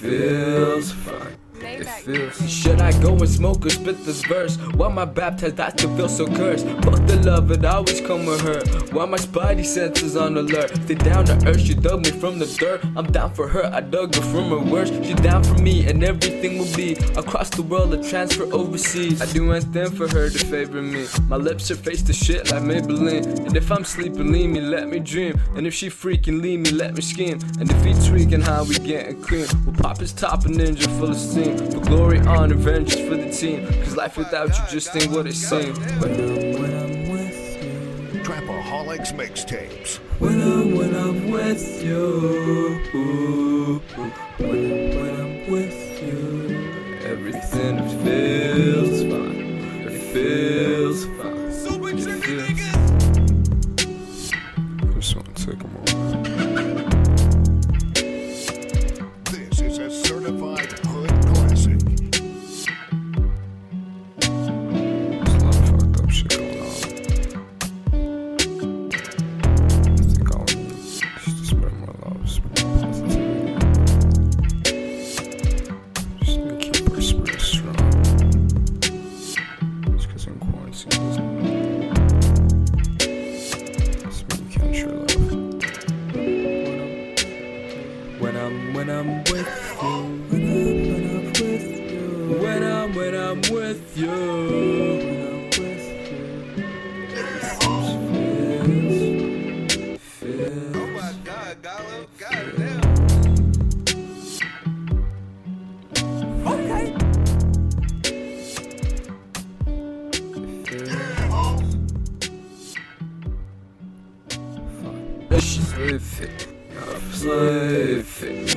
fine. Feels. Should I go and smoke or spit this verse? Why I baptized? I still feel so cursed. Fuck the love, it always come with her. Why my spidey senses on alert? Stay down to earth, she dug me from the dirt. I'm down for her, I dug her from her worst. She down for me, and everything will be across the world, a transfer overseas. I do anything for her to favor me. My lips are faced to shit like Maybelline. And if I'm sleeping, leave me, let me dream. And if she freaking leave me, let me scheme. And if he tweaking how we getting cream, we'll pop his top a ninja full of steam. For glory, honor, vengeance for the team. Cause life without you just ain't what it seems. When I'm, when I'm with you. Trapaholics mixtapes. When I'm, when I'm with you. When I'm, when I'm with you. Everything feels fine. It feels fine. It feels She's with it,